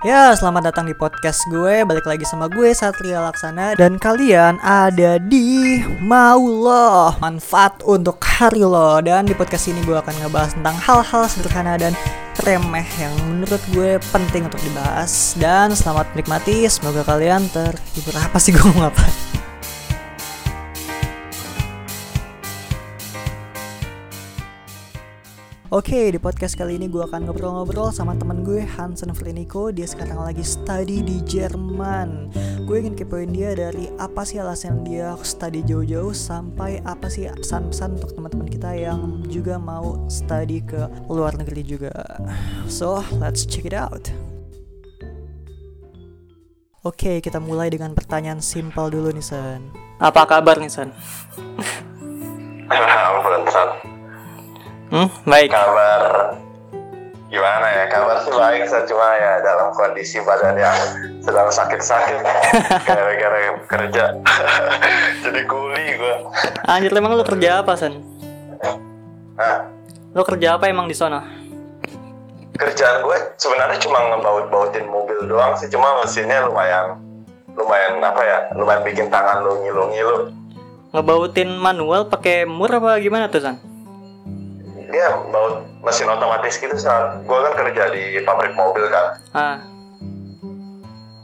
Ya, selamat datang di podcast gue. Balik lagi sama gue Satria Laksana dan kalian ada di Mau Lo, manfaat untuk hari lo. Dan di podcast ini gue akan ngebahas tentang hal-hal sederhana dan remeh yang menurut gue penting untuk dibahas. Dan selamat menikmati. Semoga kalian terhibur. Apa sih gue ngomong apa? Oke, di podcast kali ini gue akan ngobrol-ngobrol sama temen gue Hansen Freniko. Dia sekarang lagi study di Jerman. Gue ingin kepoin dia dari apa sih alasan dia study jauh-jauh sampai apa sih pesan-pesan untuk teman-teman kita yang juga mau study ke luar negeri juga. So, let's check it out. Oke, kita mulai dengan pertanyaan simpel dulu nih, San. Apa kabar nih, San? Ampun, Sat. Hmm, baik. Kabar gimana ya? Kabar sih baik, Sat. Cuma ya dalam kondisi badan yang sedang sakit-sakit gara-gara kerja. Jadi kuli gue. Anjir, emang lu kerja apa, San? Nah, Lu kerja apa emang di sana? kerjaan gue sebenarnya cuma ngebaut-bautin mobil doang sih. Cuma mesinnya lumayan lumayan apa ya? Lumayan bikin tangan lu ngilu-ngilu. Ngebautin manual pakai mur apa gimana tuh, San? Dia baut mesin otomatis gitu saat gue kan kerja di pabrik mobil kan. Ah,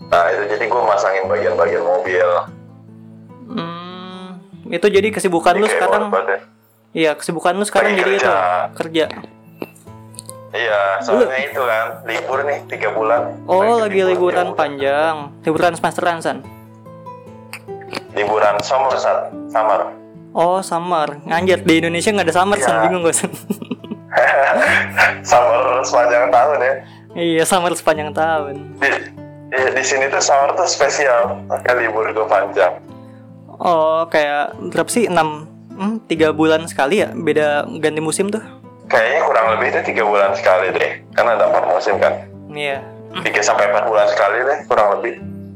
Nah itu jadi gue masangin bagian-bagian mobil. hmm, itu jadi kesibukan lu Jadi kayak sekarang. badan. Iya, kesibukan lu sekarang Lagi jadi itu kerja. kerja. Iya, soalnya itu kan libur nih tiga bulan. Oh, lagi liburan ya. panjang. Liburan semesteran, San. Liburan summer saat summer. Oh, summer. Anjir, di Indonesia nggak ada summer. Iya. Bingung gue, summer sepanjang tahun ya. iya, summer sepanjang tahun. Di, di, di sini tuh summer tuh spesial, makanya libur gue panjang. Oh, kayak berapa sih? 6 hmm, 3 bulan sekali ya? Beda ganti musim tuh. Kayaknya kurang lebih itu tiga bulan sekali deh, karena ada empat musim kan. Iya. Tiga sampai empat bulan sekali deh, kurang lebih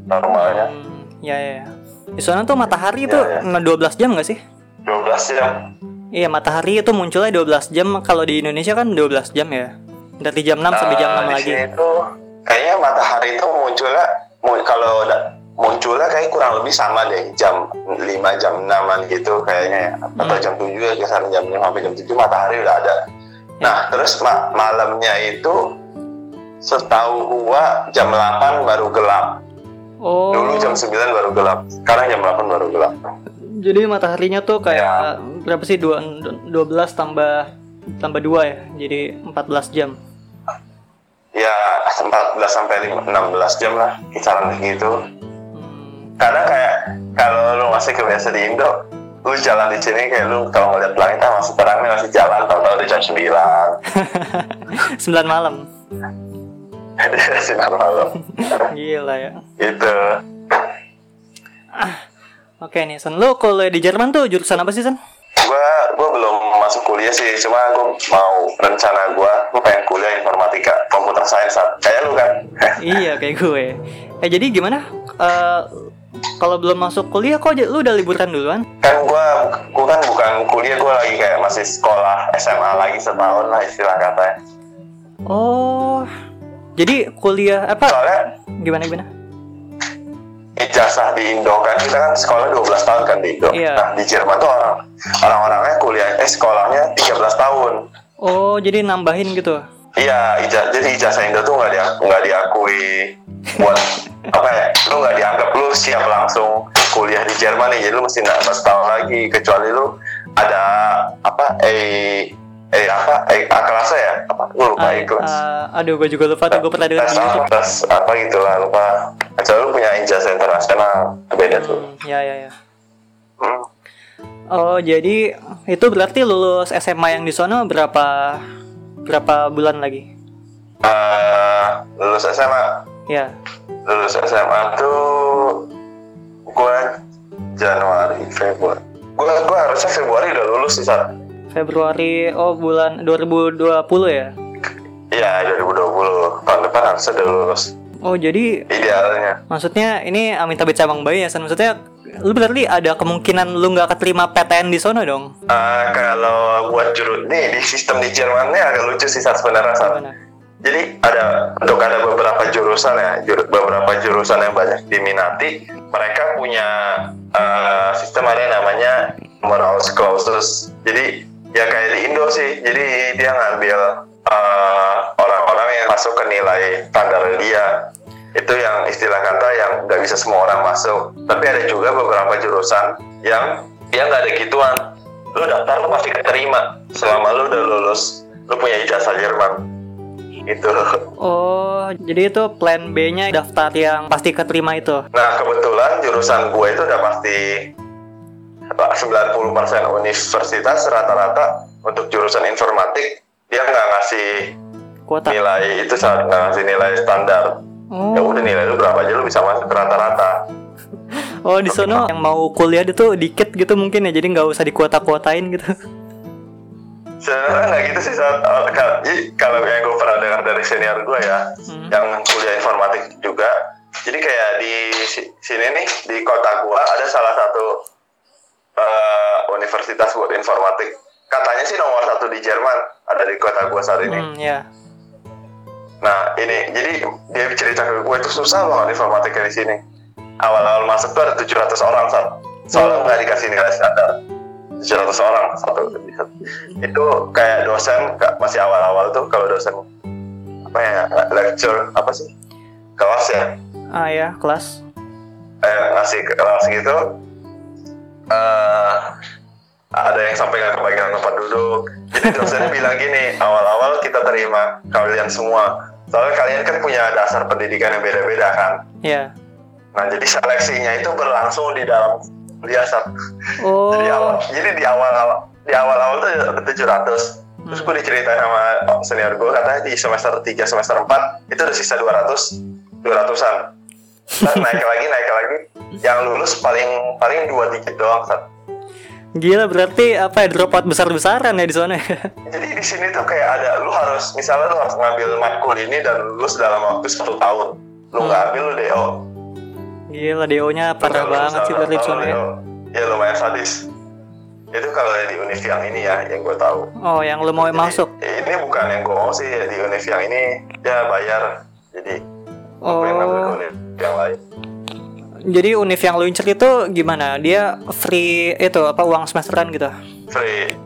normalnya. Hmm, ya, ya. ya. Di sana tuh matahari Iya, tuh iya. nge- 12 jam nggak sih? 12 jam. Iya matahari itu munculnya 12 jam Kalau di Indonesia kan 12 jam ya Dari jam 6 sampai jam 6 Nah, lagi tuh kayaknya matahari itu munculnya mu- kalau munculnya kayak kurang lebih sama deh jam 5 jam 6an gitu kayaknya ya. atau Hmm. jam 7 ya kisaran jam 5 sampai jam 7 matahari udah ada. Nah, terus ma- malamnya itu setahu gua jam 8 baru gelap. Oh Dulu jam 9 baru gelap. Sekarang jam 8 baru gelap. Jadi mataharinya tuh kayak Ya. Berapa sih dua- 12 tambah Tambah 2 ya? Jadi 14 jam. Ya 14 sampai 5 16 jam lah kisaran gitu. hmm. karena kayak kalau lu masih kebiasa di Indo lu jalan di sini kayak lu kalau ngeliat langit ah, masih terang nih masih jalan tahu-tahu di jam 9 9 malam. Sinar malam. Gila ya. Gitu Oke nih San Lu kalau di Jerman tuh jurusan apa sih San? gua gua belum masuk kuliah sih cuma gua mau rencana gua gua pengen kuliah informatika komputer science kayak lu kan iya kayak gue Eh jadi gimana? Eh kalau belum masuk kuliah kok lu udah liburan duluan? kan gua gua kan bukan kuliah gua lagi kayak masih sekolah SMA lagi setahun lah istilah katanya Oh Jadi kuliah apa? soalnya Gimana gimana? Ijazah di Indo kan kita kan sekolah 12 tahun kan di Indo. Iya. Nah di Jerman tuh orang orang-orangnya kuliah eh sekolahnya 13 tahun. Oh jadi nambahin gitu Iya, ija, jadi ijazah Indo tuh nggak dia nggak diakui buat apa ya? Lu nggak dianggap lu siap langsung kuliah di Jerman nih, jadi lu mesti nambah setahun lagi kecuali lu ada apa eh eh apa eh A kelasnya ya apa lu lupa Ah, eh kelas ah, aduh, gue juga lupa tuh. Gue pernah dengar tes apa YouTube. tes apa gitu lah lupa kecuali lu punya ijazah internasional beda tuh Hmm, ya, ya, ya. Hmm. Oh, jadi itu berarti lulus SMA yang di sono berapa berapa bulan lagi? Eh, lulus SMA Ya. lulus SMA tuh gua Januari Februari gua gua harusnya Februari udah lulus sih Februari oh bulan 2020 ya. iya 2020 tahun depan harusnya udah lulus Oh, jadi idealnya maksudnya ini Amitabh Bachchan bayi ya, San? Maksudnya lu berarti ada kemungkinan lu nggak keterima PTN di sono dong? Eh, kalau buat juru nih di sistem di Jerman nih agak lucu sih saat sebenarnya. Gimana? jadi ada untuk ada beberapa jurusan ya jur- beberapa jurusan yang banyak diminati mereka punya uh, sistem ada yang namanya moral clauses jadi ya kayak di Indo sih. Jadi dia ngambil uh, orang-orang yang masuk ke nilai standar dia. Itu yang istilah kata yang nggak bisa semua orang masuk. Tapi ada juga beberapa jurusan yang dia nggak ada gituan. Lu daftar lu pasti keterima. Selama lu udah lulus lu punya ijazah Jerman. Itu Oh, jadi itu plan B-nya daftar yang pasti keterima itu. nah kebetulan jurusan gue itu udah pasti apa, 90% universitas rata-rata untuk jurusan informatik dia nggak ngasih Kuota. nilai itu saat nggak ngasih nilai standar Oh. ya udah nilai lu berapa aja lu bisa masuk rata-rata Oh, di sono yang mau kuliah itu dikit gitu mungkin ya. Jadi nggak usah dikuota-kuotain gitu. sebenarnya nggak gitu sih saat kalau yang gue pernah dengar dari senior gue ya Hmm. yang kuliah informatik juga jadi kayak di si- sini nih di kota gue ada salah satu uh, universitas buat informatik katanya sih nomor satu di Jerman ada di kota gue saat ini Hmm, ya. Nah ini jadi dia cerita ke gue itu susah banget informatika di sini. Awal-awal masuk tuh ada 700 orang saat soalnya Oh. nggak dikasih nilai standar. 700 orang satu itu kayak dosen masih awal-awal tuh kalau dosen apa ya lecture apa sih kelas ya Ah ya, kelas. eh, ngasih ke kelas gitu eh ada yang sampai nggak kebagian tempat duduk jadi dosennya bilang gini awal-awal kita terima kalian semua soalnya kalian kan punya dasar pendidikan yang beda-beda kan Ya. nah jadi seleksinya itu berlangsung di dalam kuliah Sat. Oh. jadi awal jadi di awal-awal di awal-awal tuh ada 700 terus gue diceritain sama senior gue katanya di semester 3 semester 4 itu udah sisa 200 200an Ntar naik lagi naik lagi yang lulus paling paling dua digit doang Sat. Gila berarti apa ya dropout besar-besaran ya di sana. jadi di sini tuh kayak ada lu harus misalnya lu harus ngambil matkul ini dan lulus dalam waktu satu tahun lu nggak ambil lu DO Gila DO-nya parah banget sih berarti di sana ya. Ya lumayan sadis itu kalau di univ yang ini ya yang gue tahu Oh, yang lu mau Jadi, masuk. ini bukan yang gue mau sih di univ yang ini dia bayar jadi ngambil ke Oh. univ yang lain Jadi univ yang lu incer itu gimana? Dia free itu apa uang semesteran gitu? free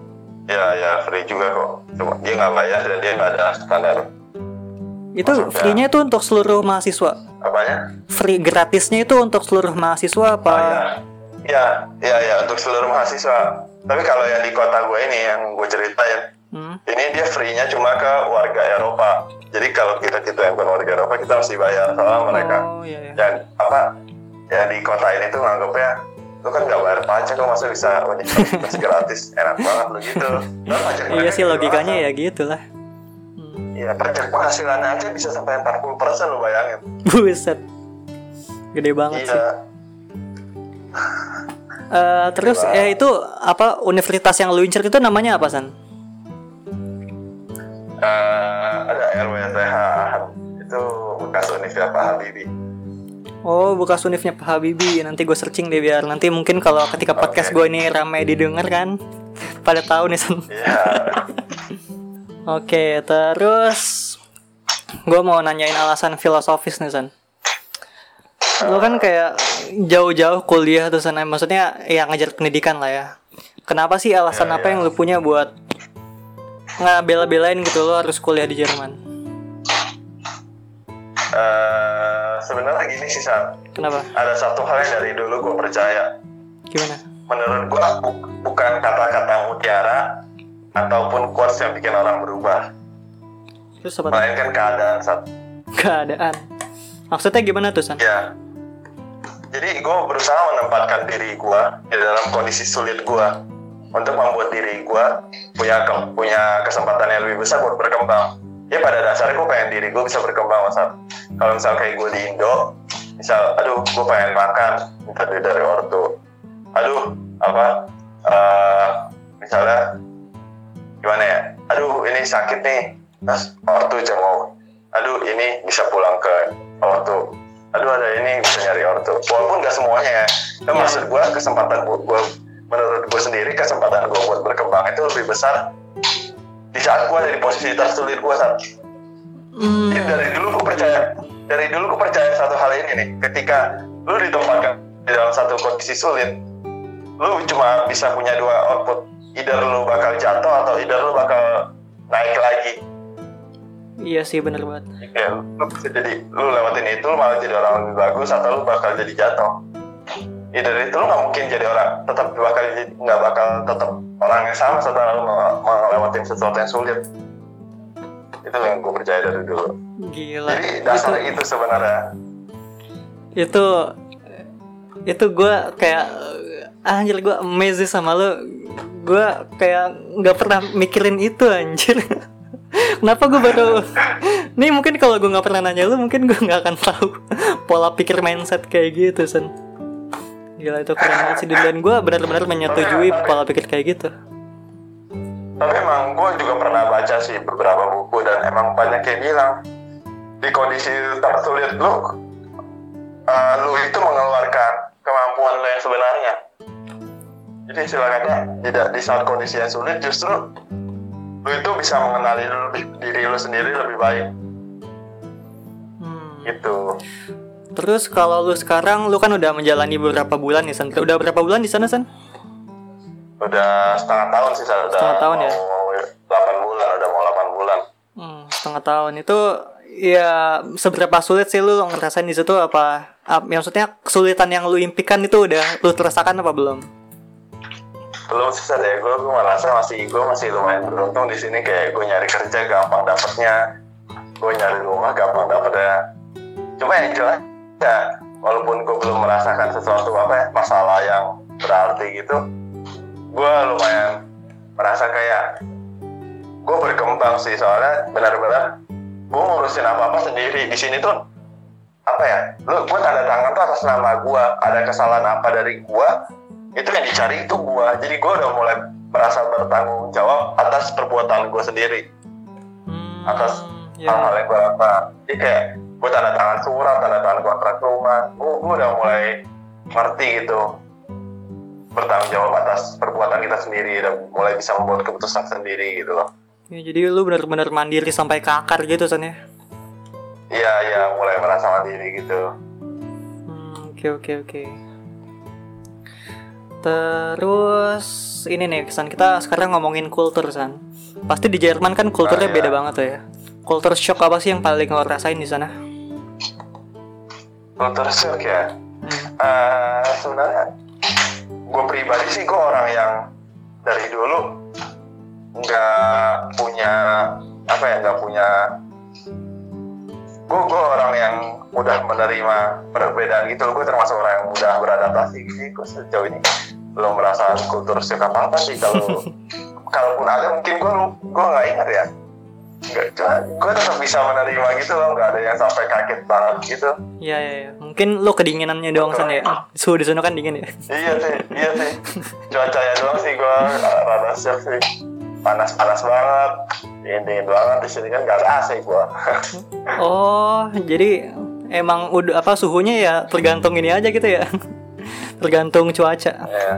ya ya free juga kok cuma dia nggak bayar dan dia nggak ada standar Itu Maksudnya? free-nya itu untuk seluruh mahasiswa. apanya Free gratisnya itu untuk seluruh mahasiswa apa? Oh, ya. ya ya ya untuk seluruh mahasiswa tapi kalau yang di kota gue ini yang gue ceritain Hmm. ini dia free-nya cuma ke warga Eropa jadi kalau kita kita yang bukan warga Eropa kita mesti bayar soalnya mereka Oh, iya, iya. dan apa ya di kota ini tuh nganggapnya lu kan nggak bayar pajak lu masa bisa universitas gratis enak banget lu gitu pajak Iya mereka sih gede logikanya ya gitulah. Hmm. iya pajak penghasilannya aja bisa sampai 40% persen lu bayangin Buset. Gede banget sih. iya Eh, terus Wah. ya itu apa universitas yang lu incer itu namanya apa San? Eh, ada RWTH itu bekas Universitas Pak Habibie Oh, bekas univnya Pak Habibie. Nanti gue searching deh biar nanti mungkin kalau ketika podcast gue ini ramai didengar kan, pada tahu nih San. iya Oke, terus gue mau nanyain alasan filosofis nih San. Lo kan kayak jauh-jauh kuliah tuh San, maksudnya ya ngajar pendidikan lah ya. Kenapa sih alasan Ya, apa ya. yang lu punya buat ngebela-belain gitu lo harus kuliah di Jerman? Eh, sebenarnya gini sih San Kenapa? ada satu hal yang dari dulu gue percaya Gimana? menurut gue bu- bukan kata-kata mutiara ataupun quotes yang bikin orang berubah Terus apa? melainkan keadaan saat Keadaan. Maksudnya gimana tuh San? ya jadi gue berusaha menempatkan diri gue di dalam kondisi sulit gue untuk membuat diri gue punya ke- punya kesempatan yang lebih besar buat berkembang. Ya pada dasarnya gue pengen diri gue bisa berkembang Mas. Kalau misal kayak gue di Indo misal aduh gue pengen makan minta duit dari ortu. Aduh apa eh, misalnya gimana ya? Aduh ini sakit nih. Mas ortu jenguk. Aduh ini bisa pulang ke ortu. Aduh ada ini bisa nyari ortu. Walaupun gak semuanya ya Iya. maksud gue kesempatan gue menurut gue sendiri kesempatan gue buat berkembang itu lebih besar di saat gue ada di posisi tersulit gue saat Hmm. Jadi dari dulu gue percaya, dari dulu gue percaya satu hal ini nih. Ketika lu ditempatkan di dalam satu kondisi sulit, lu cuma bisa punya dua output. Either lu bakal jatuh atau either lu bakal naik lagi. Iya sih bener banget. Ya, lu bisa jadi lu lewatin itu lu malah jadi orang lebih bagus atau lu bakal jadi jatuh. Either itu lu nggak mungkin jadi orang tetap bakal nggak bakal tetap orang yang sama setelah lu mel- melewati sesuatu yang sulit. Itu yang gue percaya dari dulu. Gila. Jadi dasar itu itu sebenarnya itu itu gue kayak ah, anjir gue amazed sama lo gue kayak nggak pernah mikirin itu anjir kenapa gue baru nih mungkin kalau gue nggak pernah nanya lu mungkin gue nggak akan tahu pola pikir mindset kayak gitu sen gila itu keren banget sih dan gue benar-benar menyetujui pola pikir kayak gitu Tapi emang gue juga pernah baca sih beberapa buku dan emang banyak yang bilang di kondisi tersulit lu, uh, lu itu mengeluarkan kemampuan lu yang sebenarnya. Jadi silakannya tidak di saat kondisi yang sulit justru lu itu bisa mengenali lu lebih, diri lu sendiri lebih baik Hmm. gitu. Terus kalau lu sekarang lu kan udah menjalani beberapa bulan nih san. Udah berapa bulan di sana san? Udah setengah tahun sih saya udah Setengah tahun ya? mau 8 bulan udah mau 8 bulan. Hmm, setengah tahun. Itu ya seberapa sulit sih lu ngerasain di situ? Apa? ap- ya maksudnya kesulitan yang lu impikan itu udah lu terasakan apa belum? belum sih ya gue gue merasa masih gue masih lumayan beruntung di sini. Kayak gue nyari kerja gampang dapetnya. Gue nyari rumah gampang dapetnya. Cuma yang jelas ya walaupun gue belum merasakan sesuatu apa ya masalah yang berarti gitu gue lumayan merasa kayak gue berkembang sih. Soalnya benar-benar gue ngurusin apa apa sendiri. Di sini tuh apa ya lu gue tanda tangan tuh atas nama gue ada kesalahan apa dari gue itu yang dicari itu gue jadi gue udah mulai merasa bertanggung jawab atas perbuatan gue sendiri. Hmm, Atas ya. hal-hal yang gue lakukan. Jadi kayak gue tanda tangan surat tanda tangan kontrak rumah gue, gue udah mulai ngerti gitu bertanggung jawab atas perbuatan kita sendiri dan mulai bisa membuat keputusan sendiri gitu loh Ya, jadi lu benar-benar mandiri sampai ke akar gitu san ya? iya iya mulai merasa mandiri gitu Hmm, Oke oke oke. Terus ini nih kesan kita sekarang ngomongin kultur san. Pasti di Jerman kan kulturnya Ah, iya. beda banget tuh ya. Culture shock apa sih yang paling lo rasain di sana? Culture shock ya. Hmm. Eh, sebenarnya gue pribadi sih gue orang yang dari dulu nggak punya apa ya nggak punya gue gue orang yang mudah menerima perbedaan gitu. Gue termasuk orang yang mudah beradaptasi jadi gue sejauh ini belum merasakan kultur shock apa sih. Kalau kalaupun ada mungkin gue gue nggak ingat ya gue tetap bisa menerima gitu loh nggak ada yang sampai kaget banget gitu Iya iya iya. Mungkin lo kedinginannya doang san ya. Suhu di sana kan dingin ya. iya sih iya sih cuacanya doang sih gue rada shock sih panas panas banget dingin dingin banget di sini kan gak ada AC gue Oh, jadi emang udah apa suhunya ya tergantung ini aja gitu ya. tergantung cuaca. iya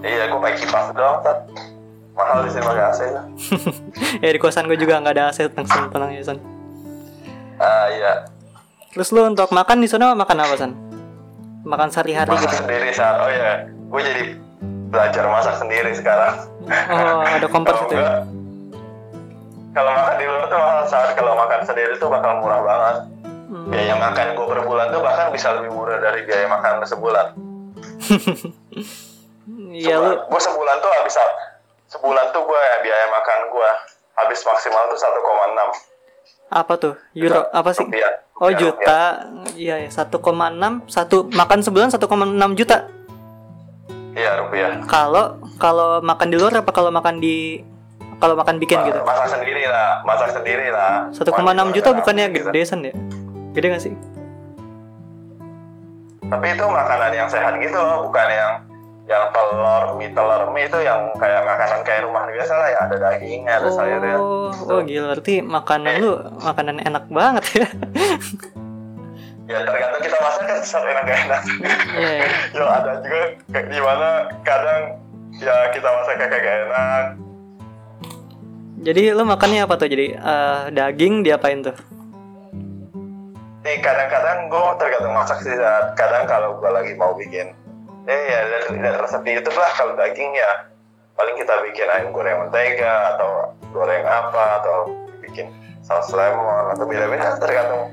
iya gue pakai kipas doang Tat. Mahal di sini pakai AC lah ya di kosan gue juga nggak ada AC tenang tenang ya san. ah iya Terus lu untuk makan di sana makan apa san? Makan sehari-hari gitu. sendiri saat oh ya gue jadi belajar masak sendiri sekarang Oh, ada kompor gitu ya. kalau makan di luar tuh mahal saat kalau makan sendiri tuh bakal murah banget Hmm. biaya makan gue per bulan tuh bahkan bisa lebih murah dari biaya makan sebulan Iya lu gue sebulan tuh habis sebulan tuh gue ya biaya makan gue habis maksimal tuh 1,6 apa tuh? Euro apa sih? rupiah. Oh rupiah. juta, iya ya 1,6 satu makan sebulan 1,6 juta. Iya rupiah. Kalau kalau makan di luar apa kalau makan di kalau makan bikin gitu? Masak sendiri lah, masak sendiri lah. 1,6 Makan juta bukannya gitu. gede san ya? Gede gak sih? Tapi itu makanan yang sehat gitu bukan yang yang telur, mie telur, mie itu yang kayak makanan kayak rumah biasa lah ya, ada dagingnya, ada sayurnya. Oh, oh gila berarti makanan lu makanan enak banget ya. Ya tergantung kita masak kan tetap enak gak enak. Iya. iya. ya ada juga kayak gimana kadang ya kita masak kayak gak enak Jadi lu makannya apa tuh? Jadi eh, daging diapain tuh? Nih kadang-kadang gue tergantung masak sih. Kadang kalau gue lagi mau bikin, eh ya lihat resep di YouTube lah. Kalau daging ya paling kita bikin ayam goreng mentega atau goreng apa atau bikin saus lemon atau beda-beda tergantung.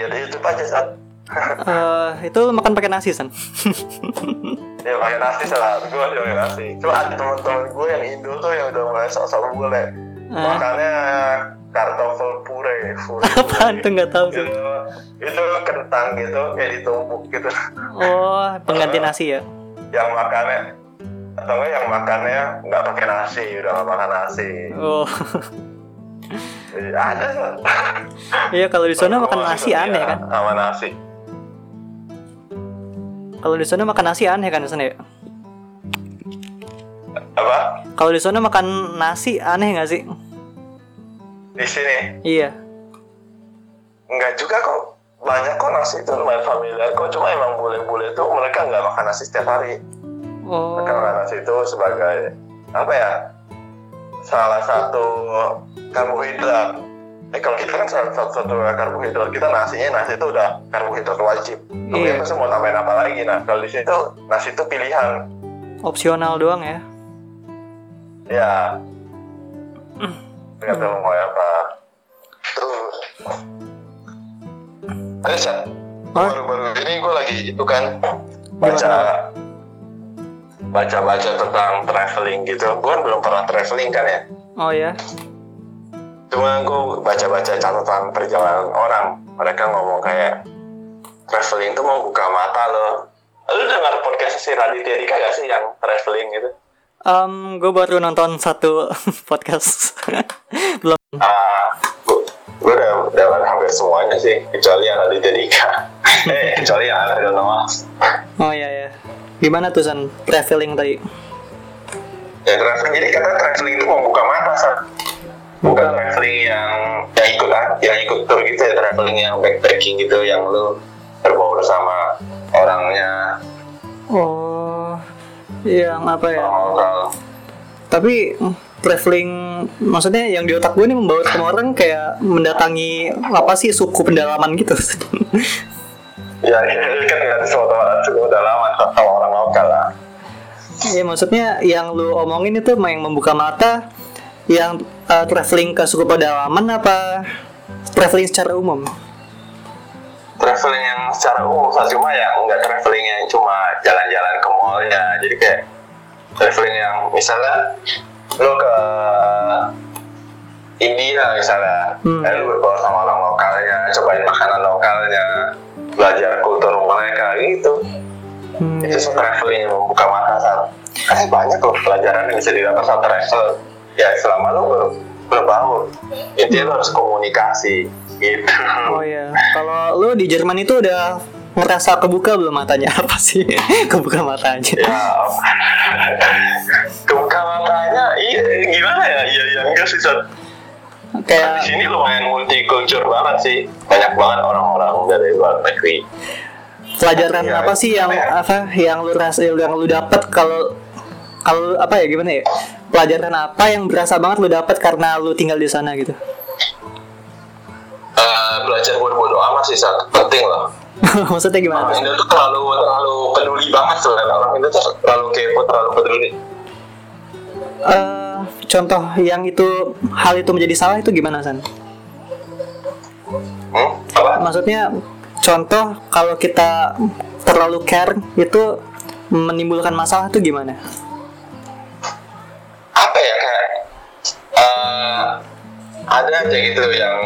Ya di YouTube aja saat. Eh, itu makan pakai nasi san? Ya pakai nasi salah. Gue aja pakai nasi. Cuma ada teman-teman gue yang Indo tuh yang udah mulai sok-sok boleh. Ah. Makannya kartoffel puree. puree Apaan tuh nggak tahu itu, tuh. itu kentang gitu kayak ditumbuk gitu. Oh pengganti nasi ya? yang makannya atau enggak yang makannya nggak pakai nasi udah nggak makan nasi Oh ada iya kalau di sana makan nasi itu aneh dia, kan? sama nasi Kalau di sana makan nasi aneh kan di sana ya? apa Kalau di sana makan nasi aneh nggak sih? Di sini? Iya. nggak juga kok. Banyak kok nasi itu lumayan familiar kok. Cuma emang bule-bule tuh mereka nggak makan nasi setiap hari. Oh. mereka makan nasi itu sebagai apa ya salah satu karbohidrat. Eh kalau kita kan salah satu, satu karbohidrat. Kita nasinya nasi itu udah karbohidrat wajib. Tapi Iya. kita mau tambahin apa lagi? Nah kalau di sini tuh nasi itu pilihan. Opsional doang ya? ya tergantung mau apa. Terus. Ada. Hah? baru-baru ini gue lagi itu kan baca baca-baca tentang traveling gitu. Gue kan belum pernah traveling kan ya? Oh ya? cuma gue baca-baca catatan perjalanan orang. Mereka ngomong kayak traveling tuh mau buka mata loh. Lu dengar podcast si Raditya Dika gak sih yang traveling gitu Um, gue baru nonton satu podcast. Belum. Ah, gue gue udah udah hampir semuanya sih kecuali yang Raditya Dika eh kecuali yang Ariel Noah Oh iya ya. Gimana tuh san traveling tadi? ya traveling jadi kata traveling itu mau buka mata san bukan traveling yang yang ikut ah, yang ikut tour gitu ya traveling yang backpacking gitu yang lu berbaur sama orangnya Oh, yang apa ya? Tapi traveling maksudnya yang di otak gue nih membawa semua orang kayak mendatangi apa sih suku pendalaman gitu. ya ini kan nggak sesuatu suku udah lama sama orang lokal lah Iya maksudnya yang lu omongin itu yang membuka mata yang uh, traveling ke suku pedalaman apa traveling secara umum? traveling yang secara umum cuma ya nggak traveling yang cuma jalan-jalan ke ya jadi kayak traveling yang misalnya lo ke India misalnya Hmm. eh, lu berbaur sama orang lokalnya cobain makanan lokalnya belajar kultur mereka gitu Hmm, itu sih traveling yang membuka mata Sat. karena banyak loh pelajaran yang bisa didapat saat travel ya selama lo ber berbaur intinya lo harus komunikasi gitu Oh iya, kalau lu di Jerman itu udah ngerasa kebuka belum matanya apa sih? kebuka matanya. ya kebuka matanya iya gimana ya iya iya enggak sih Sat. di Kayak sini lumayan multicultural banget sih banyak banget orang-orang dari luar negeri pelajaran Iya, apa sih yang iya. apa yang lu rasa yang lu dapat kalau kalau apa ya gimana ya? Pelajaran apa yang berasa banget lu dapat karena lu tinggal di sana gitu? Eh, belajar buat bodo amat sih Sat. penting loh Maksudnya gimana? orang Indo tuh terlalu terlalu peduli banget sebenarnya orang Indo tuh terlalu kepo terlalu peduli Eh, contoh yang itu hal itu menjadi salah itu gimana san? hmm? apa Maksudnya contoh kalau kita terlalu care itu menimbulkan masalah itu gimana? apa ya kayak eh, ada aja gitu yang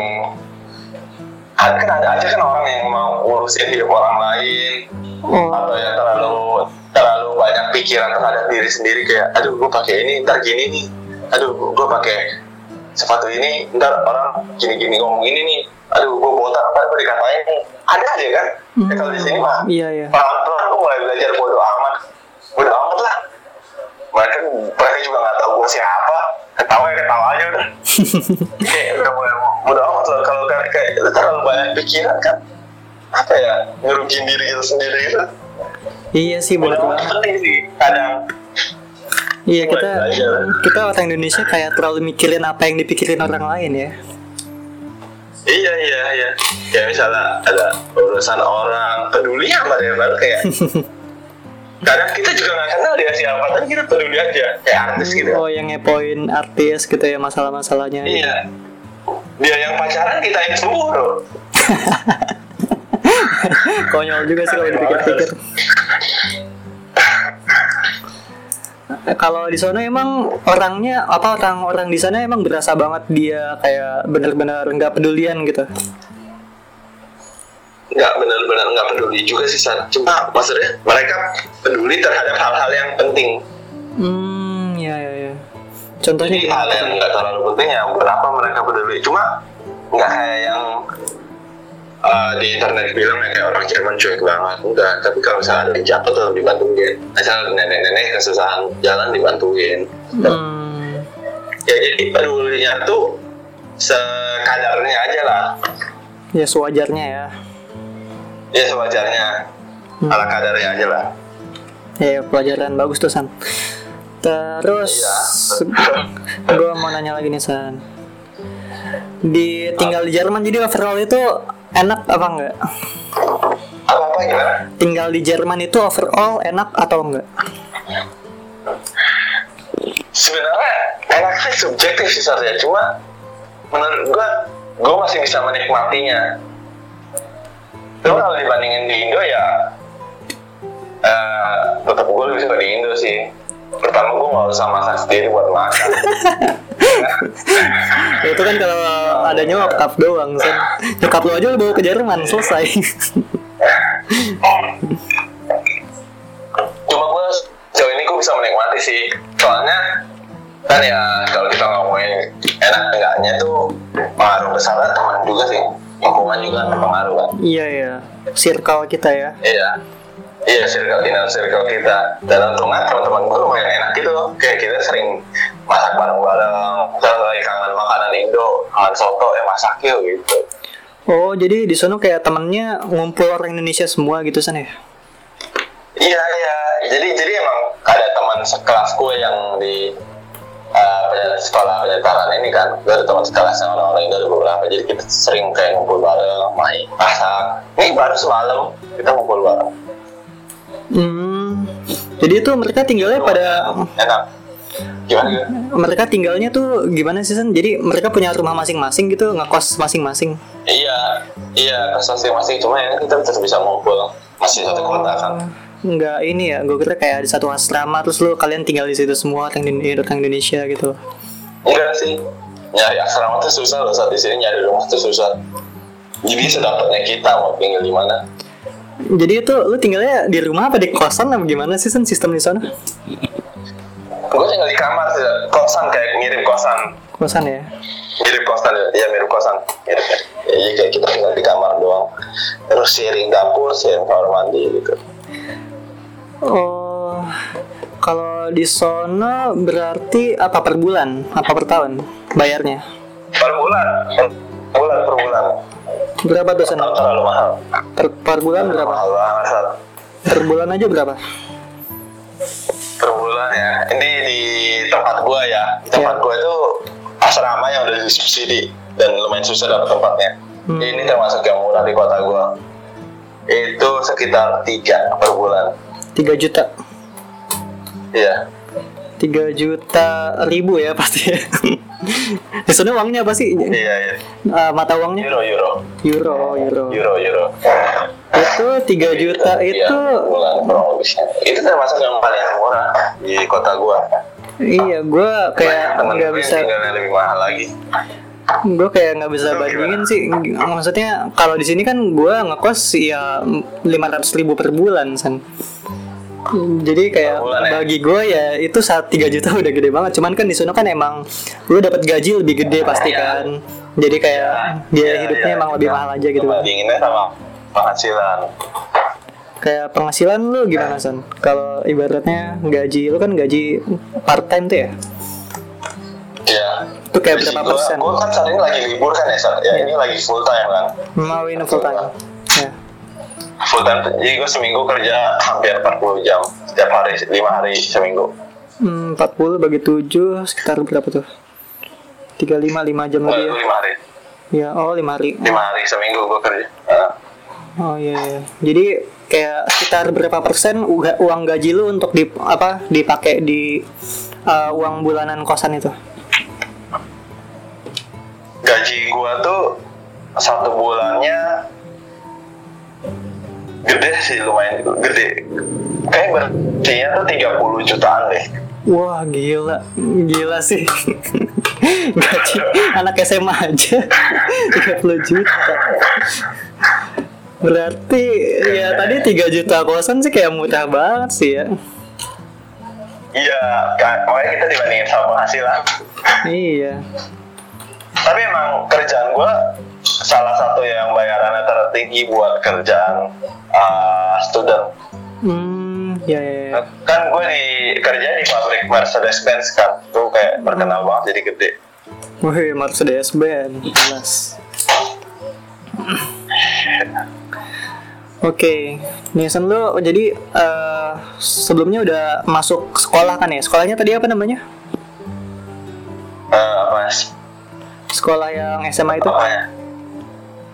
kan ada aja kan orang yang mau urusin hidup orang lain. Oh, atau yang terlalu terlalu banyak pikiran terhadap diri sendiri kayak aduh gue pakai ini ntar gini nih. Aduh gue pakai sepatu ini ntar orang gini gini ngomong ini nih. Aduh gue botak ntar gue dikatain. Ada aja kan? Ya, kalau di sini mah iya iya. pelan pelan gue mulai belajar bodo amat. Bodo amat lah. Mereka mereka juga nggak tahu gue siapa ketawa ya ketawa aja udah kayak udah mulai bodo amat lah kalau kayak, kayak terlalu banyak pikiran kan apa ya ngerugiin diri kita sendiri gitu Iya sih amat banget. penting sih kadang Iya kita kita orang Indonesia kayak terlalu mikirin apa yang dipikirin orang lain ya. Iya iya iya. Kayak misalnya ada urusan orang peduli sama dia baru kayak kadang kita juga nggak kenal dia siapa tapi kita peduli aja kayak artis gitu. Oh yang ngepoin artis gitu ya masalah-masalahnya. Iya. Dia yang pacaran kita yang cemburu. Konyol juga sih kalau dipikir-pikir. Eh, Kalau di sana emang orangnya apa orang-orang di sana emang berasa banget dia kayak bener-bener nggak pedulian gitu. Nggak benar-benar nggak peduli juga sih San. Cuma maksudnya mereka peduli terhadap hal-hal yang penting. Hmm, ya ya ya. Contohnya Jadi hal yang nggak terlalu penting ya berapa mereka peduli. Cuma nggak kayak yang uh, di internet bilang ya kayak orang Jerman cuek banget. Enggak. Tapi kalau misalnya ada yang jatuh tetap dibantuin. Misal nenek-nenek kesusahan jalan dibantuin. Hmm, Ya jadi pedulinya tuh sekadarnya aja lah. ya sewajarnya ya. Ya sewajarnya. Hmm. Ala kadarnya aja lah. Ya pelajaran bagus tuh San. Terus Iya. gue mau nanya lagi nih San. Di tinggal di Jerman jadi overall itu enak apa enggak? Apa-apa gimana? Tinggal di Jerman itu overall enak atau enggak? sebenarnya enaknya subjektif sih Sar, ya cuma menurut gua gua masih bisa menikmatinya Cuma kalau dibandingin di Indo ya eh tetap gue lebih suka di Indo sih pertama gue nggak usah masak sendiri buat makan itu kan kalau ada nyokap doang San. Nyokap lo aja lo bawa ke Jerman selesai. cuma gue sejauh ini gue bisa menikmati sih soalnya kan ya kalau kita ngomongin enak enggaknya tuh pengaruh besarnya teman juga sih lingkungan juga pengaruh kan iya ya. Circle kita ya. Iya. Iya, circle inner circle kita. Dan untungnya teman-teman gue lumayan enak gitu. Kayak kita sering masak bareng-bareng. Kita lagi kangen makanan Indo, kangen soto, eh masak yuk gitu. Oh jadi di sana kayak temennya ngumpul orang Indonesia semua gitu San ya? Iya, iya. Jadi jadi emang ada teman sekelas gue yang di uh, sekolah penyetaraan ini kan gue ada teman sekelas yang orang-orang Indo ada beberapa jadi kita sering kayak ngumpul bareng main masak ini baru semalam kita ngumpul bareng Hmm. Jadi itu mereka tinggalnya pada enak gimana gitu? mereka tinggalnya tuh gimana sih San? Jadi mereka punya rumah masing-masing gitu, ngekos masing-masing. Iya, iya kos masing-masing cuma ya kita tetap bisa ngumpul masih satu kota kan. Enggak ini ya, gue kira kayak ada satu asrama terus lu kalian tinggal di situ semua orang, orang Indonesia gitu. Enggak sih, nyari asrama tuh susah loh saat di sini nyari rumah tuh susah. Jadi sedapatnya kita mau tinggal di mana. Jadi itu lu tinggalnya di rumah apa di kosan apa gimana sih San sistem di sana? Gue tinggal di kamar sih, kosan kayak mirip kosan, Kosan ya. mirip kosan ya mirip kosan, mirip ya. Jadi kayak kita tinggal di kamar doang. Terus sharing dapur, sharing kamar mandi gitu. Oh, kalau di sana berarti apa per bulan? Apa per tahun bayarnya? Per bulan, per bulan per bulan. Berapa tuh San? Tahun terlalu mahal. Per, per bulan berapa? Mahal banget. Per bulan aja berapa? per bulan ya ini di tempat gua ya tempat Iya. gua itu asrama yang udah disubsidi dan lumayan susah dapat tempatnya Hmm. ini termasuk yang murah di kota gua itu sekitar tiga per bulan 3 juta. iya. 3 juta ribu ya pasti. Ya. di sana uangnya apa sih? iya iya. Eh, mata uangnya? euro euro. Euro, euro. euro euro. Itu 3 juta Iya, itu per bulan itu termasuk yang paling murah di kota gua. Iya gue kayak nggak bisa lebih mahal lagi. Gue kayak nggak bisa bandingin sih. Maksudnya kalau di sini kan gue ngekos ya 500 ribu per bulan san jadi kayak bulan ya? bagi gue ya itu saat 3 juta udah gede banget cuman kan di sana kan emang lu dapat gaji lebih gede pasti Iya. kan jadi kayak biaya Iya, hidupnya iya. emang lebih mahal aja gitu kan bandinginnya sama penghasilan kayak penghasilan lu gimana san kalau ibaratnya gaji lu kan gaji part time tuh ya Iya. itu kayak berapa gua, persen Gua kan saat ini lagi libur kan ya, Sat. ya ini lagi full time kan. mau ini full time ya Full time. Jadi gue seminggu kerja hampir 40 jam setiap hari, 5 hari seminggu. Hmm, 40 bagi 7 sekitar berapa tuh? 35 5 jam lebih ya. lima hari Ya, oh 5 hari. lima hari seminggu gue kerja Ah. Oh iya, iya. Jadi kayak sekitar berapa persen uang gaji lu untuk di apa dipakai di uh, uang bulanan kosan itu? gaji gua tuh satu bulannya gede sih lumayan gede kayak berarti tuh 30 jutaan deh Wah gila, gila sih. Gaji anak SMA aja 30 juta. Berarti ya tadi 3 juta kosan sih kayak murah banget sih ya. iya kan makanya kita dibandingin sama penghasilan Iya. tapi emang kerjaan gua salah satu yang bayarannya tertinggi buat kerjaan uh, student Hmm, ya ya. ya. kan gue di kerja di pabrik Mercedes Benz kan tuh kayak terkenal banget jadi gede Wih, Mercedes Benz, jelas. Oke, Nisan lu jadi eh, sebelumnya udah masuk sekolah kan ya? Sekolahnya tadi apa namanya? Eh, apa Sekolah yang SMA itu? apa ya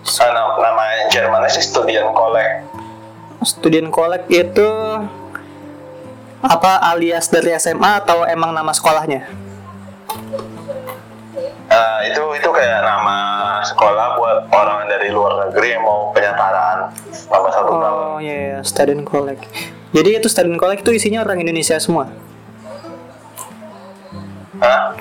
Ah, nama, nama Jermannya sih Studien Kolek Student Collect itu apa alias dari SMA atau emang nama sekolahnya? Eh, itu itu kayak nama sekolah buat orang dari luar negeri yang mau penyetaraan selama satu tahun. Oh iya, iya, Student Collect. Jadi itu Student Collect itu isinya orang Indonesia semua. Hah?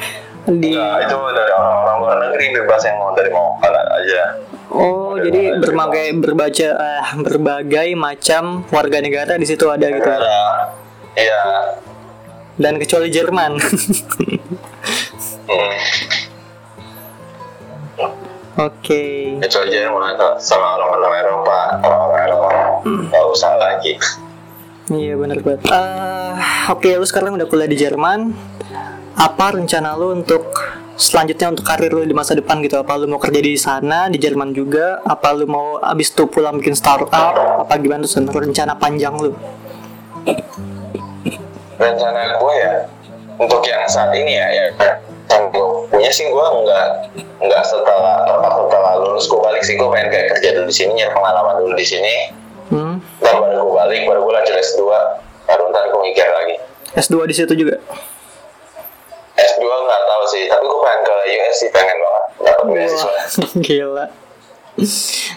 Di Enggak, itu dari orang-orang luar negeri bebas yang mau dari mau mana aja. Oh, jadi berbagai berbaca eh, berbagai macam warga negara di situ ada gitu. Ada, iya. Dan kecuali Jerman. Hmm. Oke. Itu aja yang mau nanya sama orang-orang Eropa, orang-orang Eropa nggak usah lagi. Iya benar banget. Eh, Oke, lu sekarang udah kuliah di Jerman. Apa rencana lu untuk selanjutnya untuk karir lu di masa depan gitu? Apa lu mau kerja di sana di Jerman juga? Apa lu mau abis itu pulang bikin startup? Apa gimana tuh rencana panjang lu? Rencana gue ya untuk yang saat ini ya, ya yang gue punya sih gue nggak nggak setelah tepat setelah lulus gue balik sih gue pengen kayak kerja dulu di sini nyari pengalaman dulu di sini Hmm? baru gue balik baru gue lanjut S2 baru ntar gue mikir lagi S2 di situ juga. S2 nggak tahu sih tapi gue pengen ke US sih pengen banget dapat beasiswa gila.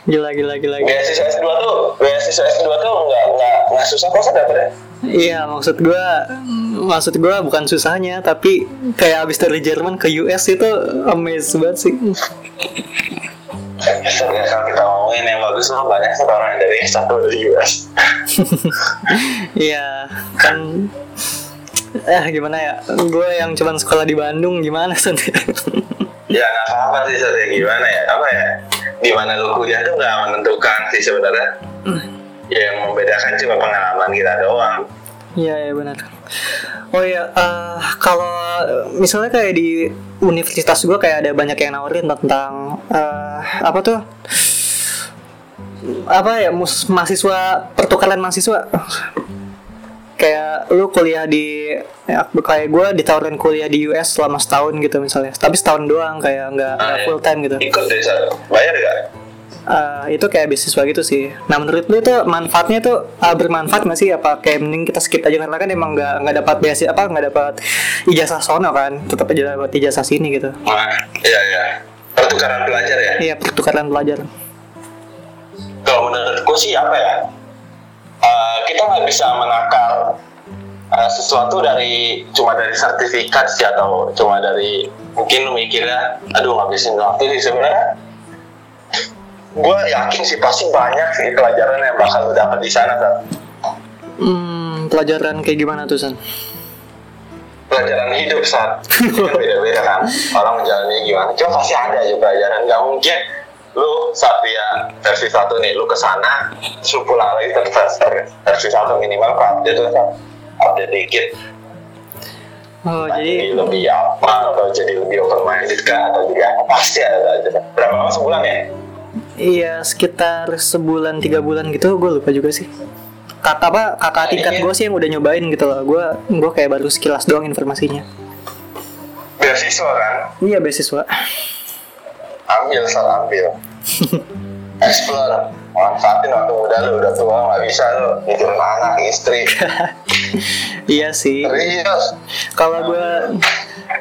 Gila gila gila. beasiswa S2 tuh beasiswa S2 tuh nggak nggak nggak susah kok dapetnya Iya, maksud gua maksud gua bukan susahnya, tapi kayak abis dari Jerman ke US itu amazed banget sih. Sebenarnya kalau kita ngomongin yang bagus mah banyak sih orang dari S1 dari US Iya, kan eh gimana ya? Gue yang cuman sekolah di Bandung gimana sih? ya nggak apa-apa sih sebenarnya gimana ya apa ya di mana lu kuliah tuh nggak menentukan sih sebenarnya ya yang membedakan cuma pengalaman kita doang Iya, ya benar. Oh iya, eh, kalau misalnya kayak di universitas gue kayak ada banyak yang nawarin tentang eh, apa tuh? Apa ya, mahasiswa pertukaran mahasiswa. Kayak lu kuliah di ya, kayak gue ditawarin kuliah di US selama setahun gitu misalnya. Tapi setahun doang kayak nggak nggak full time gitu. ikut dari sana bayar gak? Eh, itu kayak beasiswa gitu sih. Nah menurut lu itu manfaatnya tuh uh, bermanfaat nggak sih? Apa kayak mending kita skip aja karena kan emang nggak nggak dapat beasiswa apa nggak dapat ijazah sono kan? Tetap aja dapat ijazah sini gitu. Nah, iya iya pertukaran pelajar ya Iya pertukaran pelajar. kalau menurutku sih apa ya Eh, kita nggak bisa menakar eh, sesuatu dari cuma dari sertifikat sih atau cuma dari mungkin mikirnya aduh ngabisin waktu sih sebenarnya. Gue yakin sih pasti banyak sih pelajaran yang bakal lu dapat di sana kan Hmm, pelajaran kayak gimana tuh San? pelajaran hidup saat beda-beda kan? Orang menjalani gimana. Cuma pasti ada aja pelajaran. Nggak mungkin lu saat dia versi satu nih lu ke sana pulang lagi tetap versi, satu minimal update kan update dikit. Oh Nah, jadi jadi lebih apa? Atau jadi lebih open minded kan atau jadi apa? Pasti ada aja. Berapa lama sebulan ya? Iya sekitar sebulan tiga bulan gitu gue lupa juga sih. kakak apa kakak tingkat gue sih yang udah nyobain gitu loh. Gue gue kayak baru sekilas doang informasinya. Beasiswa kan? Iya beasiswa ambil salah ambil. Explore. Manfaatin waktu muda lu udah tua nggak bisa lu mikirin anak istri. Iya sih. Serius. Kalau gue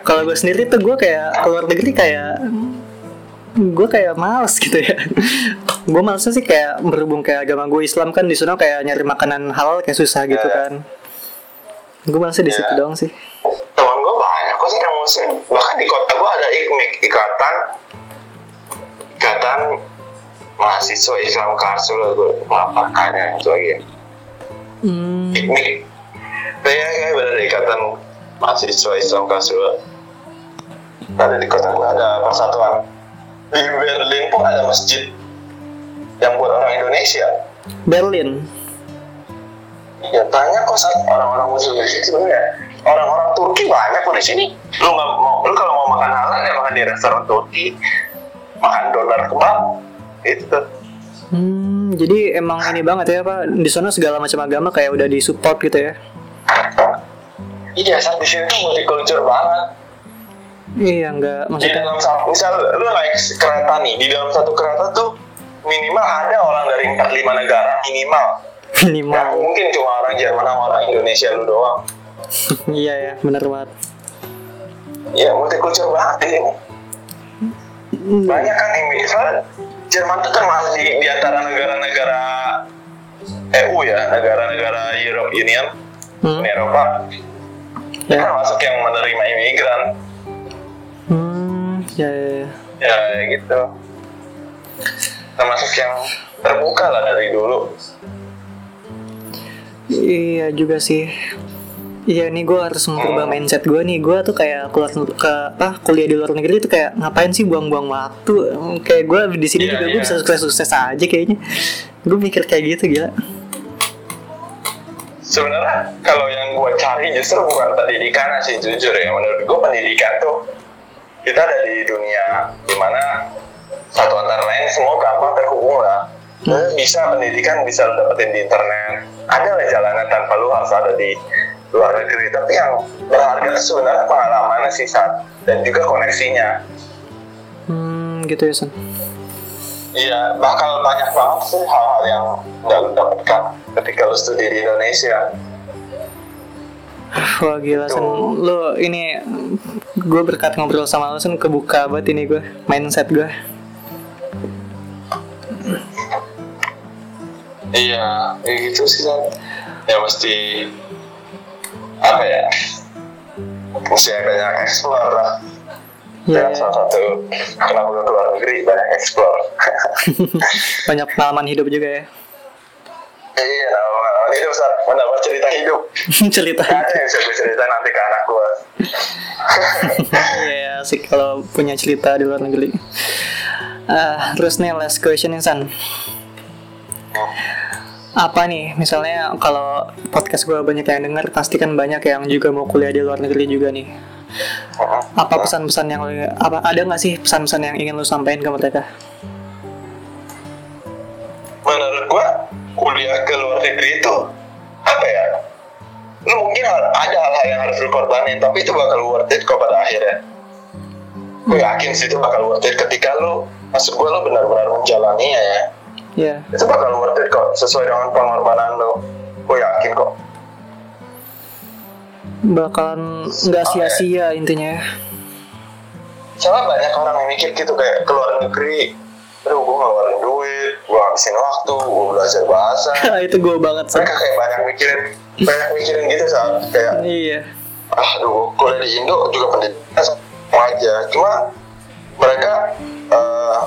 kalau gue sendiri tuh gue kayak keluar negeri kayak gue kayak males gitu ya. Gue malesnya sih kayak berhubung kayak agama gue Islam kan di sana kayak nyari makanan halal kayak susah gitu Yeah. kan. Gue malesnya di situ Yeah. doang sih. Teman gue banyak kok sih yang muslim. Bahkan di kota gue ada ikmik ikatan ikatan mahasiswa Islam Karsul gue melaporkannya itu lagi ya. Hmm, ikmik kayak kayak deh, ikatan mahasiswa Islam Karsul. Ada di kota gue ada persatuan. Di Berlin pun ada masjid yang buat orang Indonesia. Berlin? Ya tanya kok saat orang-orang muslim di sini sebenarnya. Orang-orang Turki banyak kok di sini. Lu nggak mau lu kalau mau makan halal ya makan di restoran Turki makan dolar kebab? Itu hmm, jadi emang ini banget ya pak. Di sana segala macam agama kayak udah disupport gitu ya? Iya saat di sini tuh multicultural banget. Iya nggak di maksudnya dalam satu misal lu naik kereta nih di dalam satu kereta tuh minimal ada orang dari empat lima negara minimal. Minimal. Mungkin cuma orang Jerman sama orang Indonesia lu doang. Iya ya benar banget. Ya multicultural banget di sini Hmm, banyak kan yang soalnya Jerman itu kan masih di, di antara negara-negara EU ya negara-negara Europe Union hmm, Uni Eropa. Ya. termasuk yang menerima imigran. Hmm, ya, ya, ya. ya gitu. Termasuk yang terbuka lah dari dulu. Iya juga sih. Iya nih gue harus merubah mindset gue nih. Gue tuh kayak keluar ke apa kuliah di luar negeri tuh kayak ngapain sih buang-buang waktu? Kayak gue di sini Iya, juga gue iya. bisa sukses-sukses aja kayaknya. Gue mikir kayak gitu gila. Sebenarnya kalau yang gue cari justru bukan pendidikan sih jujur ya. Menurut gue pendidikan tuh kita ada di dunia di mana satu antara lain semua gampang terhubung lah. Lu bisa pendidikan bisa lo dapetin di internet. Ada lah jalanan tanpa lu harus ada di luar negeri. Tapi yang berharga itu sebenarnya pengalamannya sih saat dan juga koneksinya. Hmm gitu ya San iya bakal banyak banget sih hal-hal yang nggak lu dapatkan ketika lu studi di Indonesia. Wah gila San Lu ini Gue berkat ngobrol sama lu San kebuka banget ini gue Mindset gue Iya, kayak gitu sih kan. Ya mesti apa ya? Mesti banyak explore lah. Ya, salah satu kenapa gue keluar negeri banyak explore. Banyak pengalaman hidup juga ya iya, pengalaman hidup saat mendapat cerita hidup. Cerita ada yang bisa gue cerita nanti ke anak gue. Iya sih kalau punya cerita di luar negeri. Ah, terus nih last question nih San. Apa nih misalnya kalau podcast gue banyak yang denger pasti kan banyak yang juga mau kuliah di luar negeri juga nih. Apa pesan-pesan yang apa ada nggak sih pesan-pesan yang ingin lu sampaikan ke mereka? Menurut gue kuliah ke luar negeri itu apa ya? Lu mungkin ada hal-hal yang harus lu korbanin, tapi itu bakal worth it kok pada akhirnya. Gue yakin sih itu bakal worth it ketika lu, maksud gue lu benar-benar menjalaninya ya. Ya, itu bakal worth it kok sesuai dengan pengorbanan lo gue yakin kok bakalan nggak sia-sia intinya. ya. soalnya banyak orang yang mikir gitu kayak keluar negeri aduh gue ngeluarin duit gue habisin waktu gue belajar bahasa Itu gue banget San. mereka kayak banyak mikirin banyak mikirin gitu saat kayak Iya. ah duh kuliah di Indo juga pendidikan sama aja cuma mereka eh,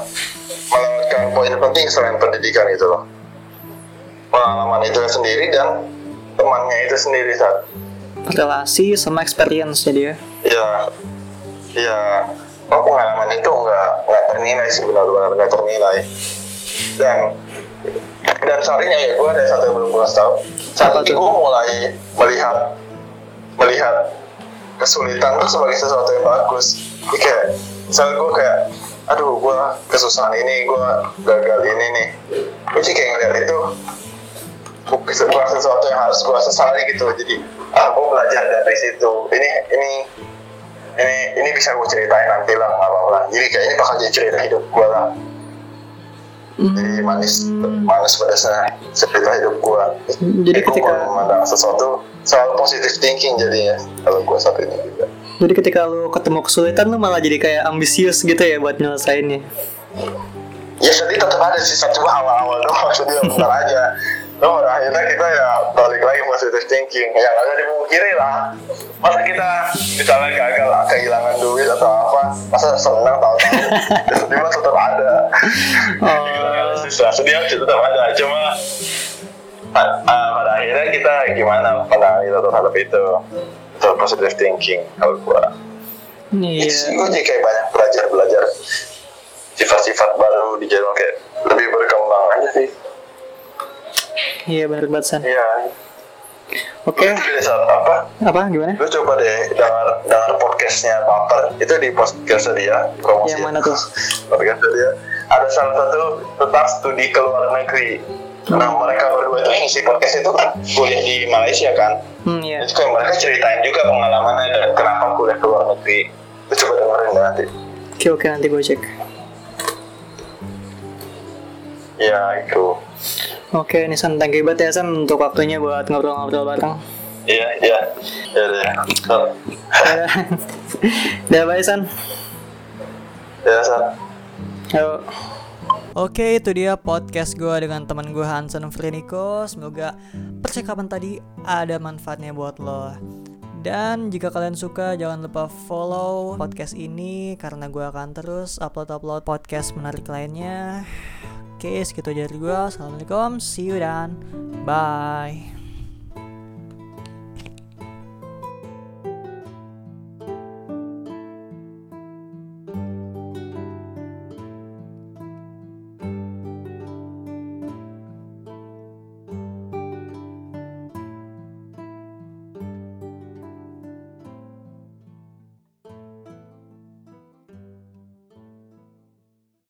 melewatkan poin penting selain pendidikan itu loh. Pengalaman itu sendiri dan temannya itu sendiri saat Relasi sama experience jadi ya. ya ya oh, pengalaman itu nggak nggak ternilai sih benar-benar nggak ternilai. Dan dan sorrynya ya gue ada satu yang belum kasih tahu. Saat itu gue mulai melihat melihat kesulitan tuh sebagai sesuatu yang bagus. Kayak misalnya gue kayak aduh gue kesusahan ini gue gagal ini nih. Gue sih kayak ngeliat itu bu- bukan sesuatu yang harus gue sesali gitu. Jadi ah gue belajar dari situ. Ini ini ini ini bisa gue ceritain nanti lah nggak apa-apa. Jadi kayak ini bakal jadi cerita hidup gue lah. Jadi manis manis pedasnya cerita hidup gue Jadi gue ketika- memandang sesuatu selalu positive thinking jadinya kalau gue saat ini juga Jadi ketika lu ketemu kesulitan lu malah jadi kayak ambisius gitu ya buat nyelesainnya. ya sedih tetap ada sih satu awal-awal doang sedih bentar aja. Loh, akhirnya kita ya balik lagi positive thinking. Yang ada dipungkiri lah. Masa kita misalnya gagal lah kehilangan duit atau apa masa senang tau. Tau sedih mah tetap ada. Oh. susah sedih aja tetap ada. Cuma ah, pada akhirnya kita gimana pandangan kita terhadap itu itu positive thinking kalau gua Iya. gue jadi kayak banyak belajar belajar sifat-sifat baru di Jerman kayak lebih berkembang aja sih Iya benar banget San. iya Oke. saat apa Apa gimana? lu coba deh dengar dengar podcastnya Baper itu di podcast dia promosi Yang mana tuh? podcast dia ada salah satu tentang studi ke luar negeri nah mereka berdua itu ngisi podcast itu kan kuliah di Malaysia kan Hmm iya. itu kayak mereka ceritain juga pengalamannya dan kenapa kuliah ke luar negeri lu coba dengerin deh nanti Oke oke nanti gue cek. ya itu Oke, ini San, thank you banget ya San untuk waktunya buat ngobrol-ngobrol bareng. iya iya ya Dadah. Dadah, bye San. ya San. Yo. Oke, itu dia podcast gue dengan teman gue Hansen Freniko. Semoga percakapan tadi ada manfaatnya buat lo. Dan jika kalian suka, jangan lupa follow podcast ini karena gue akan terus upload-upload podcast menarik lainnya. Oke, segitu aja dari gue. Assalamualaikum, see you dan bye.